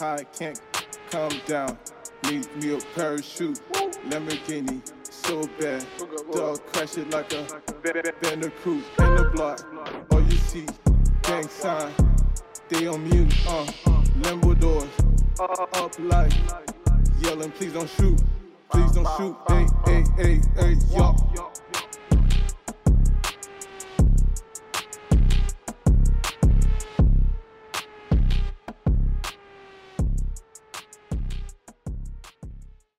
high, can't come down. Need me a parachute, Lamborghini, so bad. Dog crash it like a Bandicoot in the block. All you see, gang sign, they on mute, uh, Lambo doors, up like yelling, please don't shoot, please don't shoot, hey, hey, hey, hey, y'all.